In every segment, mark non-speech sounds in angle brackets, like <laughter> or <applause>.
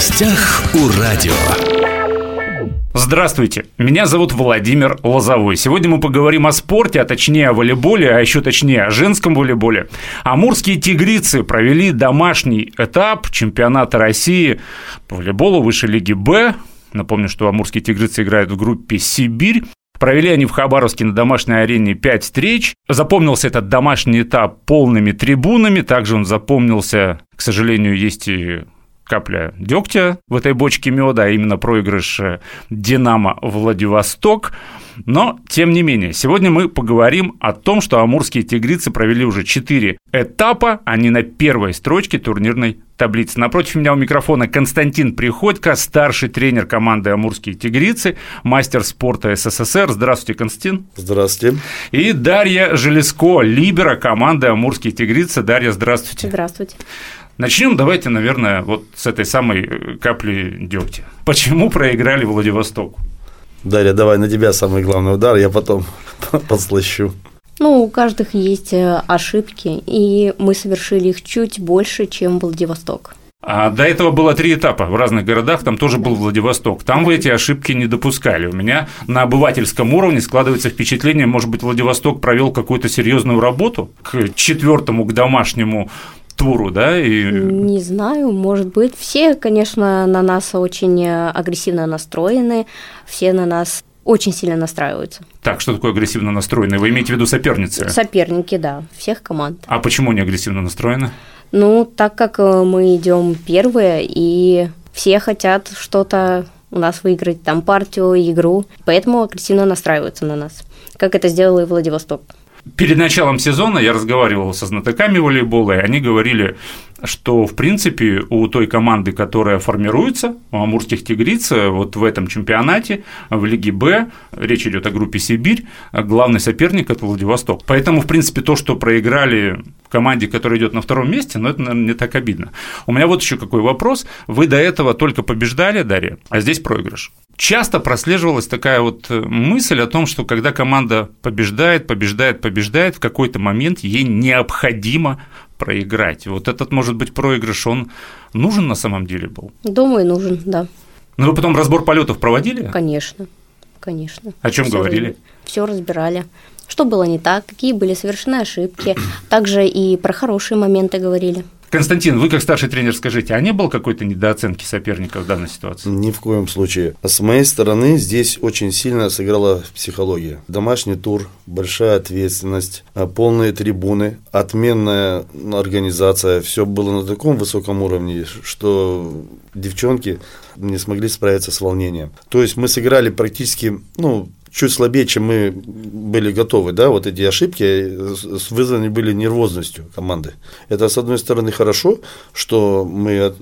гостях у радио. Здравствуйте, меня зовут Владимир Лозовой. Сегодня мы поговорим о спорте, а точнее о волейболе, а еще точнее о женском волейболе. Амурские тигрицы провели домашний этап чемпионата России по волейболу высшей лиги «Б». Напомню, что амурские тигрицы играют в группе «Сибирь». Провели они в Хабаровске на домашней арене 5 встреч. Запомнился этот домашний этап полными трибунами. Также он запомнился, к сожалению, есть и капля дегтя в этой бочке меда, а именно проигрыш э, «Динамо» Владивосток. Но, тем не менее, сегодня мы поговорим о том, что амурские тигрицы провели уже 4 этапа, они на первой строчке турнирной таблицы. Напротив меня у микрофона Константин Приходько, старший тренер команды «Амурские тигрицы», мастер спорта СССР. Здравствуйте, Константин. Здравствуйте. И Дарья Железко, либера команды «Амурские тигрицы». Дарья, здравствуйте. Здравствуйте. Начнем давайте, наверное, вот с этой самой э, капли дегтя. Почему проиграли Владивостоку? Дарья, давай на тебя самый главный удар, я потом <laughs> подслащу. Ну, у каждых есть э, ошибки, и мы совершили их чуть больше, чем Владивосток. А до этого было три этапа в разных городах, там тоже был Владивосток. Там вы эти ошибки не допускали. У меня на обывательском уровне складывается впечатление, может быть, Владивосток провел какую-то серьезную работу к четвертому, к домашнему туру, да? И... Не знаю, может быть. Все, конечно, на нас очень агрессивно настроены, все на нас очень сильно настраиваются. Так, что такое агрессивно настроенные? Вы имеете в виду соперницы? Соперники, да, всех команд. А почему они агрессивно настроены? Ну, так как э, мы идем первые, и все хотят что-то у нас выиграть, там партию, игру, поэтому агрессивно настраиваются на нас, как это сделал и Владивосток. Перед началом сезона я разговаривал со знатоками волейбола, и они говорили, что, в принципе, у той команды, которая формируется, у амурских тигриц, вот в этом чемпионате, в Лиге Б, речь идет о группе «Сибирь», главный соперник – это Владивосток. Поэтому, в принципе, то, что проиграли команде, которая идет на втором месте, но это, наверное, не так обидно. У меня вот еще какой вопрос. Вы до этого только побеждали, Дарья, а здесь проигрыш. Часто прослеживалась такая вот э, мысль о том, что когда команда побеждает, побеждает, побеждает, в какой-то момент ей необходимо проиграть. Вот этот, может быть, проигрыш, он нужен на самом деле был? Думаю, нужен, да. Но вы потом разбор полетов проводили? Конечно, конечно. О чем говорили? Все разбирали. Что было не так, какие были совершены ошибки. Также и про хорошие моменты говорили. Константин, вы как старший тренер скажите, а не было какой-то недооценки соперника в данной ситуации? Ни в коем случае. С моей стороны здесь очень сильно сыграла психология. Домашний тур, большая ответственность, а, полные трибуны, отменная организация. Все было на таком высоком уровне, что девчонки не смогли справиться с волнением. То есть мы сыграли практически, ну, чуть слабее, чем мы были готовы, да, вот эти ошибки вызваны были нервозностью команды. Это, с одной стороны, хорошо, что мы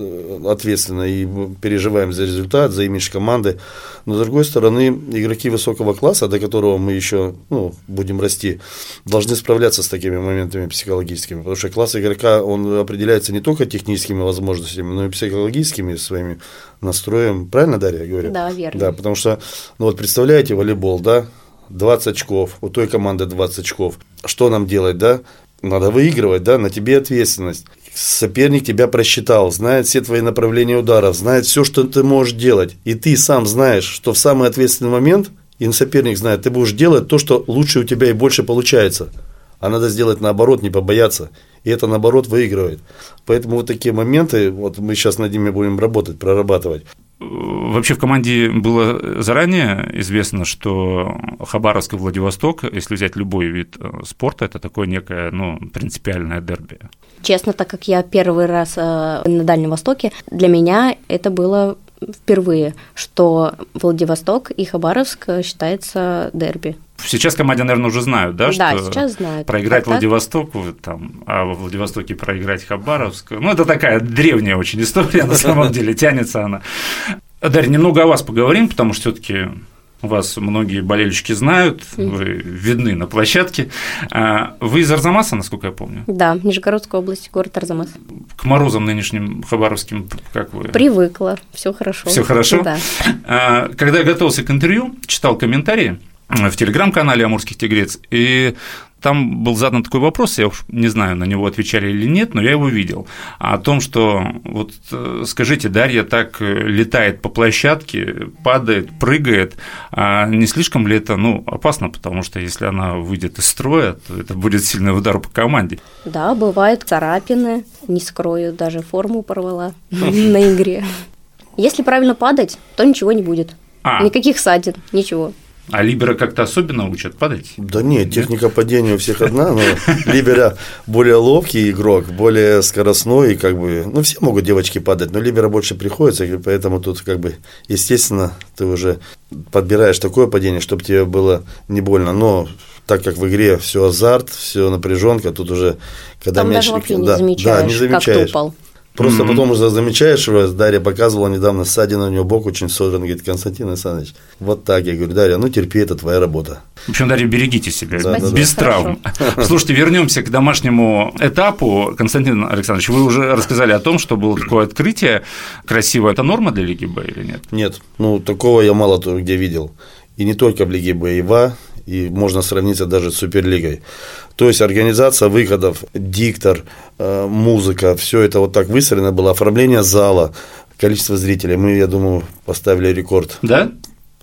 ответственно и переживаем за результат, за имидж команды, но, с другой стороны, игроки высокого класса, до которого мы еще ну, будем расти, должны справляться с такими моментами психологическими, потому что класс игрока, он определяется не только техническими возможностями, но и психологическими своими настроем. Правильно, Дарья, я говорю? Да, верно. Да, потому что, ну вот представляете, волейбол, да, 20 очков, у той команды 20 очков. Что нам делать, да? Надо выигрывать, да, на тебе ответственность. Соперник тебя просчитал, знает все твои направления ударов, знает все, что ты можешь делать. И ты сам знаешь, что в самый ответственный момент, и соперник знает, ты будешь делать то, что лучше у тебя и больше получается. А надо сделать наоборот, не побояться. И это наоборот выигрывает. Поэтому вот такие моменты, вот мы сейчас над ними будем работать, прорабатывать. Вообще в команде было заранее известно, что Хабаровск и Владивосток, если взять любой вид э, спорта, это такое некое ну, принципиальное дерби. Честно, так как я первый раз э, на Дальнем Востоке, для меня это было впервые, что Владивосток и Хабаровск считается дерби. Сейчас команде, наверное, уже знают, да, да что сейчас знают. проиграть а Владивостоку, там, а во Владивостоке проиграть Хабаровск. Ну, это такая древняя очень история, на самом деле, тянется она. Дарья, немного о вас поговорим, потому что все-таки вас многие болельщики знают, вы видны на площадке. А, вы из Арзамаса, насколько я помню? Да, Нижегородская область, город Арзамас. К морозам нынешним хабаровским как вы? Привыкла, все хорошо. Все хорошо? Да. А, когда я готовился к интервью, читал комментарии, в телеграм-канале Амурских тигрец, и там был задан такой вопрос, я уж не знаю, на него отвечали или нет, но я его видел, о том, что вот э, скажите, Дарья так э, летает по площадке, падает, прыгает, а не слишком ли это ну, опасно, потому что если она выйдет из строя, то это будет сильный удар по команде. Да, бывают царапины, не скрою, даже форму порвала <laughs> на игре. Если правильно падать, то ничего не будет. А. Никаких ссадин, ничего. А Либера как-то особенно учат падать? Да нет, техника падения у всех одна, но Либера более ловкий игрок, более скоростной, как бы, ну, все могут девочки падать, но Либера больше приходится, и поэтому тут как бы, естественно, ты уже подбираешь такое падение, чтобы тебе было не больно, но так как в игре все азарт, все напряженка, тут уже когда Там мяч... даже вообще не да, замечаешь, да, не замечаешь. как ты упал. Просто mm-hmm. потом уже замечаешь, что Дарья показывала недавно ссадина, у нее бок очень содран, говорит, Константин Александрович, вот так. Я говорю, Дарья, ну терпи, это твоя работа. В общем, Дарья, берегите себя, да, без да, травм. <laughs> Слушайте, вернемся к домашнему этапу. Константин Александрович, вы уже рассказали о том, что было такое открытие красивое. Это норма для Лиги Б или нет? Нет, ну такого я мало где видел. И не только в Лиге Б, и ВА, и можно сравниться даже с Суперлигой. То есть организация выходов, диктор, э, музыка, все это вот так выстроено было, оформление зала, количество зрителей. Мы, я думаю, поставили рекорд. Да?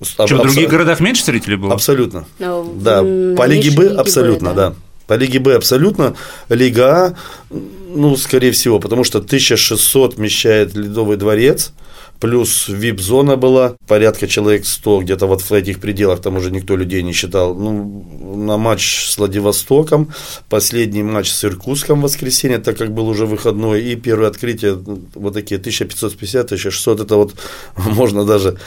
Что, в других городах меньше зрителей было? Абсолютно. Но ну, да, по Лиге Б абсолютно, Б, да. да. По Лиге Б абсолютно. Лига А, ну, скорее всего, потому что 1600 вмещает Ледовый дворец – плюс вип-зона была, порядка человек 100, где-то вот в этих пределах, там уже никто людей не считал. Ну, на матч с Владивостоком, последний матч с Иркутском в воскресенье, так как был уже выходной, и первое открытие, вот такие 1550-1600, это вот <laughs> можно даже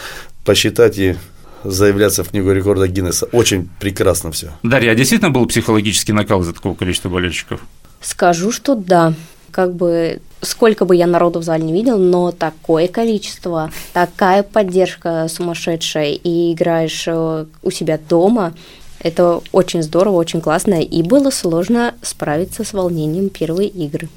посчитать и заявляться в книгу рекорда Гиннесса. Очень прекрасно все. Дарья, а действительно был психологический накал из-за такого количества болельщиков? Скажу, что да как бы сколько бы я народу в зале не видел, но такое количество, такая поддержка сумасшедшая, и играешь э, у себя дома, это очень здорово, очень классно, и было сложно справиться с волнением первой игры.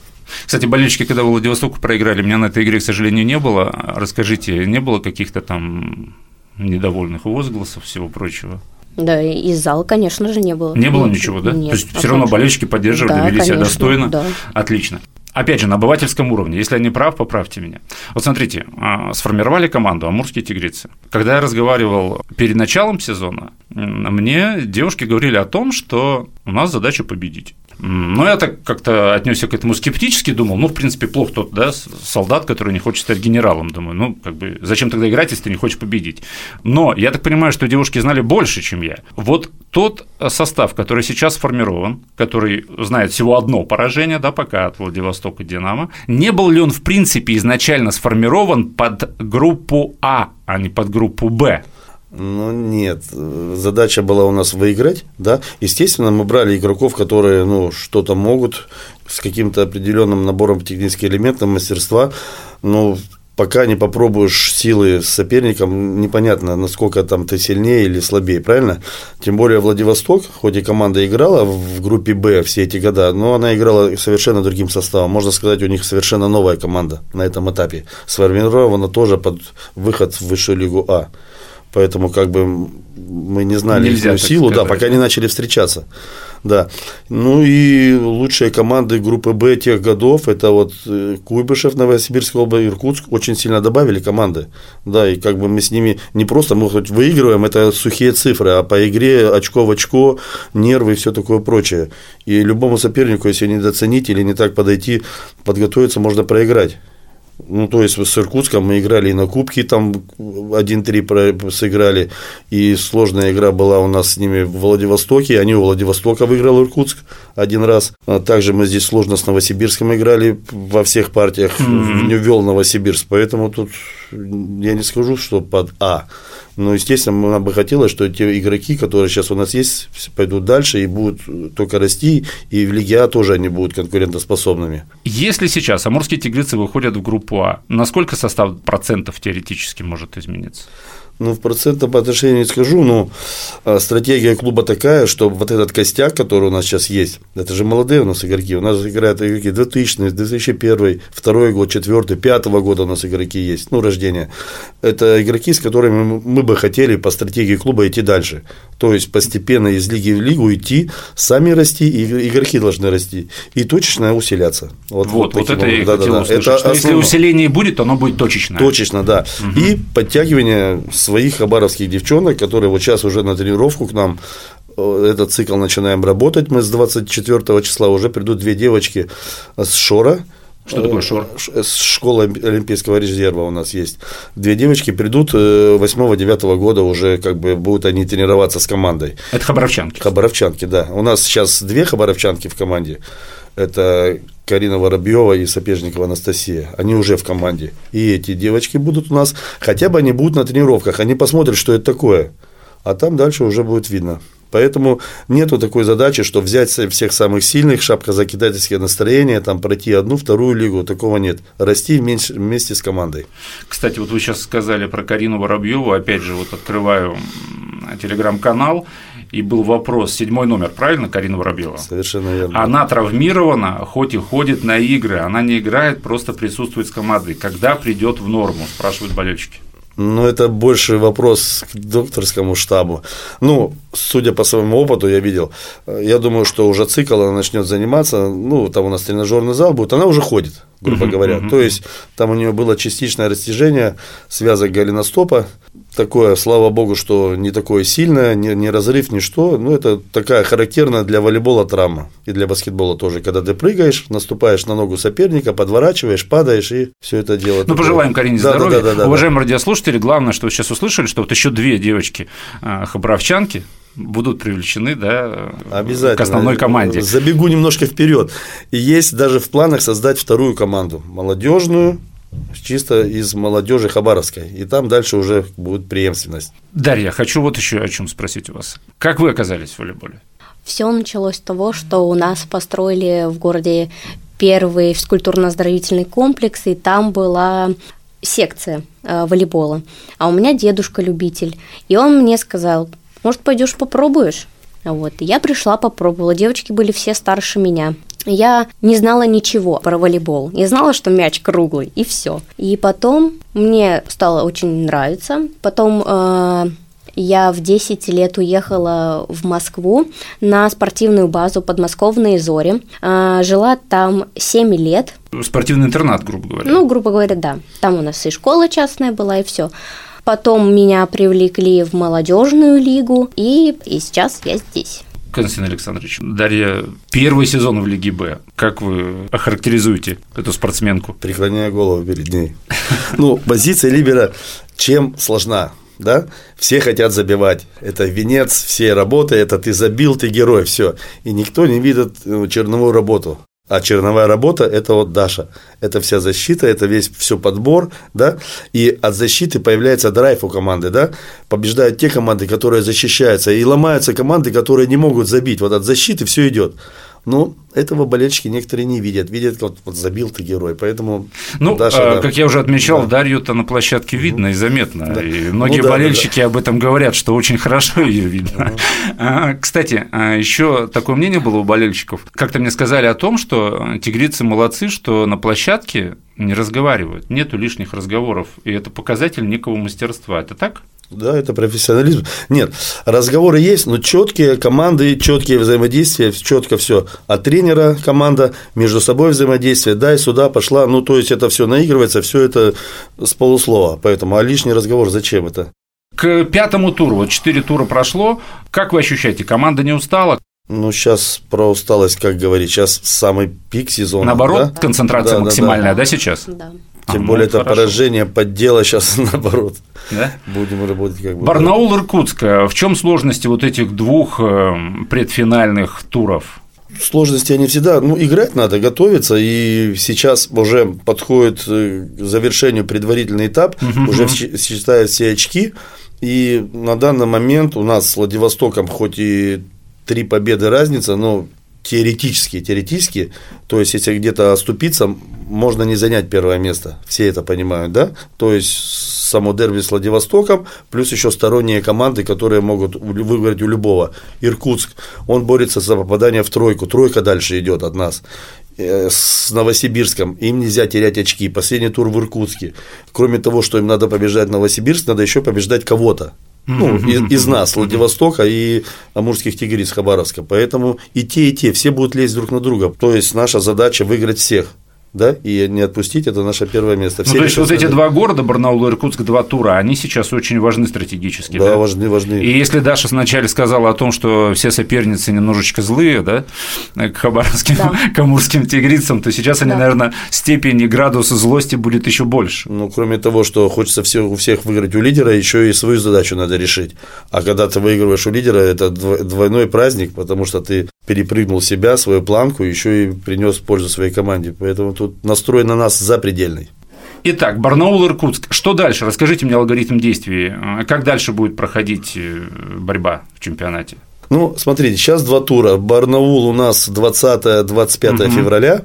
Кстати, болельщики, когда Владивостоку проиграли, меня на этой игре, к сожалению, не было. Расскажите, не было каких-то там недовольных возгласов, всего прочего? Да, и зал, конечно же, не было. Не было ничего, да? Нет, То есть все равно болельщики поддерживали, да, вели конечно, себя достойно. Да. Отлично опять же, на обывательском уровне. Если я не прав, поправьте меня. Вот смотрите, а, сформировали команду «Амурские тигрицы». Когда я разговаривал перед началом сезона, мне девушки говорили о том, что у нас задача победить. Но я так как-то отнесся к этому скептически, думал, ну, в принципе, плохо тот, да, солдат, который не хочет стать генералом. Думаю, ну, как бы, зачем тогда играть, если ты не хочешь победить? Но я так понимаю, что девушки знали больше, чем я. Вот тот состав, который сейчас сформирован, который знает всего одно поражение, да, пока от Владивостока Динамо, не был ли он, в принципе, изначально сформирован под группу А, а не под группу Б? Ну, нет. Задача была у нас выиграть, да. Естественно, мы брали игроков, которые, ну, что-то могут с каким-то определенным набором технических элементов, мастерства. Ну, пока не попробуешь силы с соперником, непонятно, насколько там ты сильнее или слабее, правильно? Тем более Владивосток, хоть и команда играла в группе Б все эти года, но она играла совершенно другим составом. Можно сказать, у них совершенно новая команда на этом этапе. Сформирована тоже под выход в высшую лигу А. Поэтому как бы мы не знали Нельзя, силу, сказать, да, пока не начали встречаться. Да. Ну и лучшие команды группы Б тех годов, это вот э, Куйбышев, Новосибирская область, Иркутск, очень сильно добавили команды. Да, и как бы мы с ними не просто, мы хоть выигрываем, это сухие цифры, а по игре очко в очко, нервы и все такое прочее. И любому сопернику, если недооценить или не так подойти, подготовиться, можно проиграть. Ну, то есть с Иркутском мы играли и на Кубке, там 1-3 сыграли, и сложная игра была у нас с ними в Владивостоке, они у Владивостока выиграл Иркутск один раз. А также мы здесь сложно с Новосибирском играли во всех партиях, mm-hmm. не ввел Новосибирск, поэтому тут я не скажу, что под А. Но, естественно, нам бы хотелось, что те игроки, которые сейчас у нас есть, пойдут дальше и будут только расти, и в Лиге А тоже они будут конкурентоспособными. Если сейчас амурские тигрицы выходят в группу А, насколько состав процентов теоретически может измениться? Ну, в процентном отношении не скажу, но а, стратегия клуба такая, что вот этот костяк, который у нас сейчас есть, это же молодые у нас игроки. У нас играют игроки 2000, 2001, 2 год, 4, 5 года у нас игроки есть, ну, рождения. Это игроки, с которыми мы бы хотели по стратегии клуба идти дальше. То есть постепенно из лиги в лигу идти, сами расти, и игроки должны расти. И точечно усиляться. Вот, вот, вот, вот это я да, хотел да, услышать. Это что если усиление будет, оно будет точечное. Точечно, да. Угу. И подтягивание своих хабаровских девчонок, которые вот сейчас уже на тренировку к нам э, этот цикл начинаем работать. Мы с 24 числа уже придут две девочки с Шора. Что такое Шор? Э, школа Олимпийского резерва у нас есть. Две девочки придут 8-9 э, года уже, как бы будут они тренироваться с командой. Это хабаровчанки? Хабаровчанки, да. У нас сейчас две хабаровчанки в команде. Это Карина Воробьева и Сапежникова Анастасия. Они уже в команде. И эти девочки будут у нас, хотя бы они будут на тренировках, они посмотрят, что это такое. А там дальше уже будет видно. Поэтому нету такой задачи, что взять всех самых сильных, шапка закидательские настроения, там пройти одну, вторую лигу, такого нет. Расти вместе, вместе с командой. Кстати, вот вы сейчас сказали про Карину Воробьеву, опять же, вот открываю телеграм-канал, и был вопрос, седьмой номер, правильно, Карина Воробьева? Совершенно верно. Она травмирована, хоть и ходит на игры, она не играет, просто присутствует с командой. Когда придет в норму, спрашивают болельщики. Ну, это больше вопрос к докторскому штабу. Ну, судя по своему опыту, я видел, я думаю, что уже цикл она начнет заниматься, ну, там у нас тренажерный зал будет, она уже ходит, грубо uh-huh, говоря. Uh-huh. То есть, там у нее было частичное растяжение связок голеностопа, такое, слава богу, что не такое сильное, не, не разрыв, ни что. Ну, это такая характерная для волейбола травма. И для баскетбола тоже. Когда ты прыгаешь, наступаешь на ногу соперника, подворачиваешь, падаешь, и все это дело. Ну, такое. пожелаем Карине да, здоровья. Да, да, да, Уважаемые да. радиослушатели, главное, что вы сейчас услышали, что вот еще две девочки а, хабаровчанки, будут привлечены да, Обязательно. к основной команде. Забегу немножко вперед. И есть даже в планах создать вторую команду молодежную, чисто из молодежи Хабаровской. И там дальше уже будет преемственность. Дарья, хочу вот еще о чем спросить у вас. Как вы оказались в волейболе? Все началось с того, что у нас построили в городе первый физкультурно-оздоровительный комплекс, и там была секция э, волейбола. А у меня дедушка любитель, и он мне сказал, может, пойдешь попробуешь? Вот, я пришла, попробовала. Девочки были все старше меня. Я не знала ничего про волейбол. Я знала, что мяч круглый, и все. И потом мне стало очень нравиться. Потом э, я в 10 лет уехала в Москву на спортивную базу подмосковные Зори. Э, жила там 7 лет. Спортивный интернат, грубо говоря. Ну, грубо говоря, да. Там у нас и школа частная была, и все. Потом меня привлекли в молодежную лигу, и, и сейчас я здесь. Константин Александрович, Дарья, первый сезон в Лиге Б. Как вы охарактеризуете эту спортсменку? Преклоняя голову перед ней. Ну, позиция либера чем сложна? да, все хотят забивать. Это венец всей работы, это ты забил, ты герой, все. И никто не видит э, черновую работу. А черновая работа – это вот Даша. Это вся защита, это весь все подбор, да, и от защиты появляется драйв у команды, да, побеждают те команды, которые защищаются, и ломаются команды, которые не могут забить. Вот от защиты все идет. Но этого болельщики некоторые не видят. Видят, как вот забил ты герой. Поэтому Ну, Даша, а, да. как я уже отмечал, да. Дарью-то на площадке видно и заметно. Да. И многие ну, да, болельщики да, да. об этом говорят, что очень хорошо <laughs> ее видно. Угу. Кстати, а, еще такое мнение было у болельщиков. Как-то мне сказали о том, что тигрицы молодцы, что на площадке не разговаривают, нету лишних разговоров, и это показатель некого мастерства. Это так? Да, это профессионализм. Нет, разговоры есть, но четкие команды, четкие взаимодействия, четко все. От тренера команда, между собой взаимодействие, дай сюда пошла. Ну, то есть это все наигрывается, все это с полуслова. Поэтому, а лишний разговор зачем это? К пятому туру, вот четыре тура прошло, как вы ощущаете, команда не устала? Ну, сейчас про усталость, как говорить, сейчас самый пик сезона. Наоборот, да? концентрация да, максимальная, да, да. да, сейчас? Да. Тем а, более это хорошо. поражение поддела сейчас <laughs> наоборот. Да? Будем работать как бы. Барнаул Иркутск. В чем сложности вот этих двух э, предфинальных туров? Сложности они всегда, ну, играть надо, готовиться, и сейчас уже подходит э, к завершению предварительный этап, угу, уже считают все очки, и на данный момент у нас с Владивостоком хоть и три победы разница, но теоретически, теоретически, то есть если где-то оступиться, можно не занять первое место, все это понимают, да, то есть само дерби с Владивостоком, плюс еще сторонние команды, которые могут выиграть у любого. Иркутск, он борется за попадание в тройку, тройка дальше идет от нас. Э, с Новосибирском, им нельзя терять очки. Последний тур в Иркутске. Кроме того, что им надо побеждать Новосибирск, надо еще побеждать кого-то ну, из, из нас, Владивостока и Амурских тигриц Хабаровска. Поэтому и те, и те, все будут лезть друг на друга. То есть наша задача выиграть всех да, и не отпустить, это наше первое место. Все ну, то есть, вот эти два города, Барнаул и Иркутск, два тура, они сейчас очень важны стратегически. Да, да, важны, важны. И если Даша вначале сказала о том, что все соперницы немножечко злые, да, к хабаровским, да. <laughs> к амурским тигрицам, то сейчас они, да. наверное, степень и градус злости будет еще больше. Ну, кроме того, что хочется все, у всех выиграть у лидера, еще и свою задачу надо решить. А когда ты выигрываешь у лидера, это двойной праздник, потому что ты перепрыгнул себя, свою планку, еще и принес пользу своей команде. Поэтому тут настрой на нас запредельный. Итак, Барнаул, Иркутск. Что дальше? Расскажите мне алгоритм действий. Как дальше будет проходить э, борьба в чемпионате? Ну, смотрите, сейчас два тура. Барнаул у нас 20-25 угу. февраля,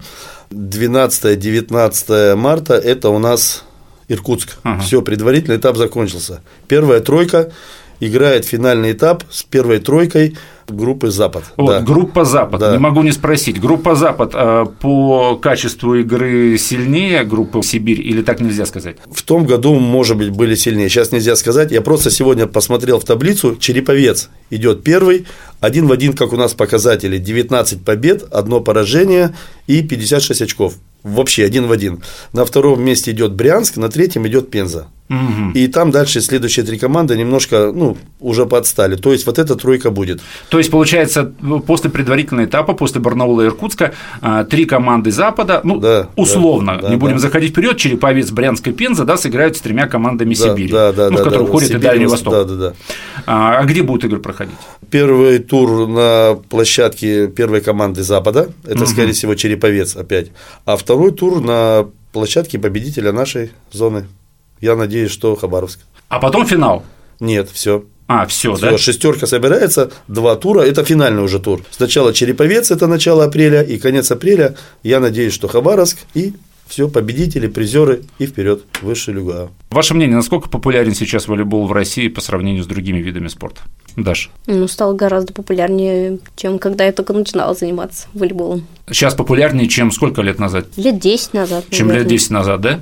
12-19 марта – это у нас Иркутск. Ага. Все, предварительный этап закончился. Первая тройка играет финальный этап с первой тройкой группы Запад. Вот, да. группа Запад. Да. Не могу не спросить. Группа Запад э, по качеству игры сильнее группы Сибирь или так нельзя сказать? В том году, может быть, были сильнее. Сейчас нельзя сказать. Я просто сегодня посмотрел в таблицу. Череповец идет первый, один в один, как у нас показатели. 19 побед, одно поражение и 56 очков. Вообще один в один. На втором месте идет Брянск, на третьем идет Пенза. Угу. И там дальше следующие три команды немножко, ну, уже подстали. То есть вот эта тройка будет. То есть, получается, после предварительного этапа, после Барнаула и Иркутска, а, три команды Запада, ну, да, условно, да, не да, будем да. заходить вперед, Череповец, Брянск и Пенза, да, сыграют с тремя командами да, Сибири, да, да, ну, да, в которых да, ходит Сибирь, и Дальний Восток. Да, да, да. А, а где будут игры проходить? Первый тур на площадке первой команды Запада, это, угу. скорее всего, Череповец опять, а второй тур на площадке победителя нашей зоны. Я надеюсь, что Хабаровск. А потом финал? Нет, все. А, все, да? Шестерка собирается, два тура, это финальный уже тур. Сначала Череповец, это начало апреля, и конец апреля. Я надеюсь, что Хабаровск и все, победители, призеры и вперед, выше люга. Ваше мнение, насколько популярен сейчас волейбол в России по сравнению с другими видами спорта? Даша? Ну, стал гораздо популярнее, чем когда я только начинала заниматься волейболом. Сейчас популярнее, чем сколько лет назад? Лет 10 назад. Чем наверное. лет 10 назад, да?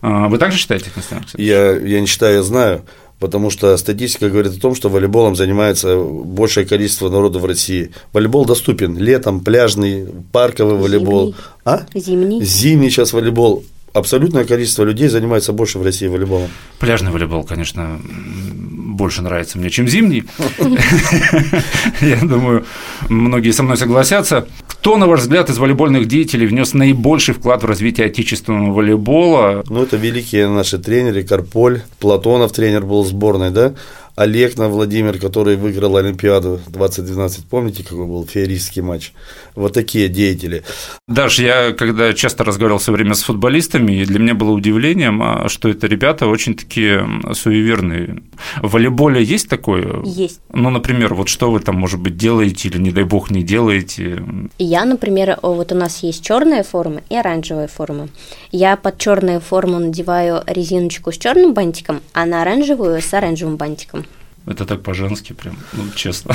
А, вы также считаете, Константин Я, я не считаю, я знаю, потому что статистика говорит о том, что волейболом занимается большее количество народу в России. Волейбол доступен летом, пляжный, парковый волейбол. Зимний. А? Зимний. Зимний сейчас волейбол абсолютное количество людей занимается больше в России волейболом. Пляжный волейбол, конечно, больше нравится мне, чем зимний. <laughs> <laughs> Я думаю, многие со мной согласятся. Кто, на ваш взгляд, из волейбольных деятелей внес наибольший вклад в развитие отечественного волейбола? Ну, это великие наши тренеры, Карполь, Платонов тренер был сборной, да, Олегна Владимир, который выиграл Олимпиаду 2012, помните, какой был феерический матч? Вот такие деятели. Даже я, когда часто разговаривал все время с футболистами, для меня было удивлением, а, что это ребята очень такие суеверные. В волейболе есть такое? Есть. Ну, например, вот что вы там, может быть, делаете или, не дай бог, не делаете? Я, например, вот у нас есть черная форма и оранжевая форма. Я под черную форму надеваю резиночку с черным бантиком, а на оранжевую с оранжевым бантиком. Это так по-женски, прям, ну, честно.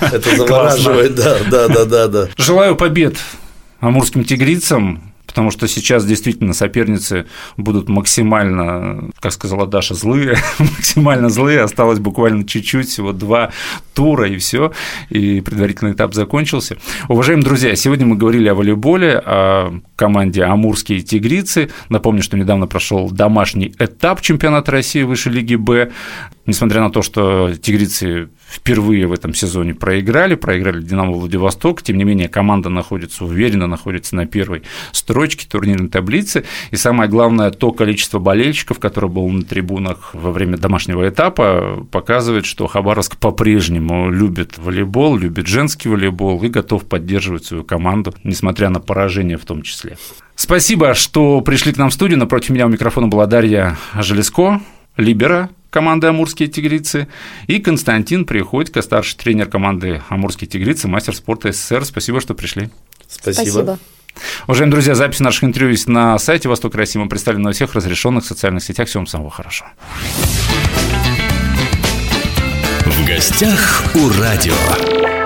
Это <laughs> завораживает, да, да, да, да, да. Желаю побед амурским тигрицам потому что сейчас действительно соперницы будут максимально, как сказала Даша, злые, <laughs> максимально злые, осталось буквально чуть-чуть, всего два тура и все, и предварительный этап закончился. Уважаемые друзья, сегодня мы говорили о волейболе, о команде «Амурские тигрицы». Напомню, что недавно прошел домашний этап чемпионата России высшей лиги «Б». Несмотря на то, что тигрицы впервые в этом сезоне проиграли, проиграли Динамо Владивосток, тем не менее команда находится уверенно, находится на первой строчке турнирной таблицы, и самое главное, то количество болельщиков, которое было на трибунах во время домашнего этапа, показывает, что Хабаровск по-прежнему любит волейбол, любит женский волейбол и готов поддерживать свою команду, несмотря на поражение в том числе. Спасибо, что пришли к нам в студию. Напротив меня у микрофона была Дарья Железко, Либера, команды «Амурские тигрицы», и Константин Приходько, старший тренер команды «Амурские тигрицы», мастер спорта СССР. Спасибо, что пришли. Спасибо. Спасибо. Уважаемые друзья, запись наших интервью есть на сайте Восток России. Мы представлены на всех разрешенных социальных сетях. Всем самого хорошего. В гостях у радио.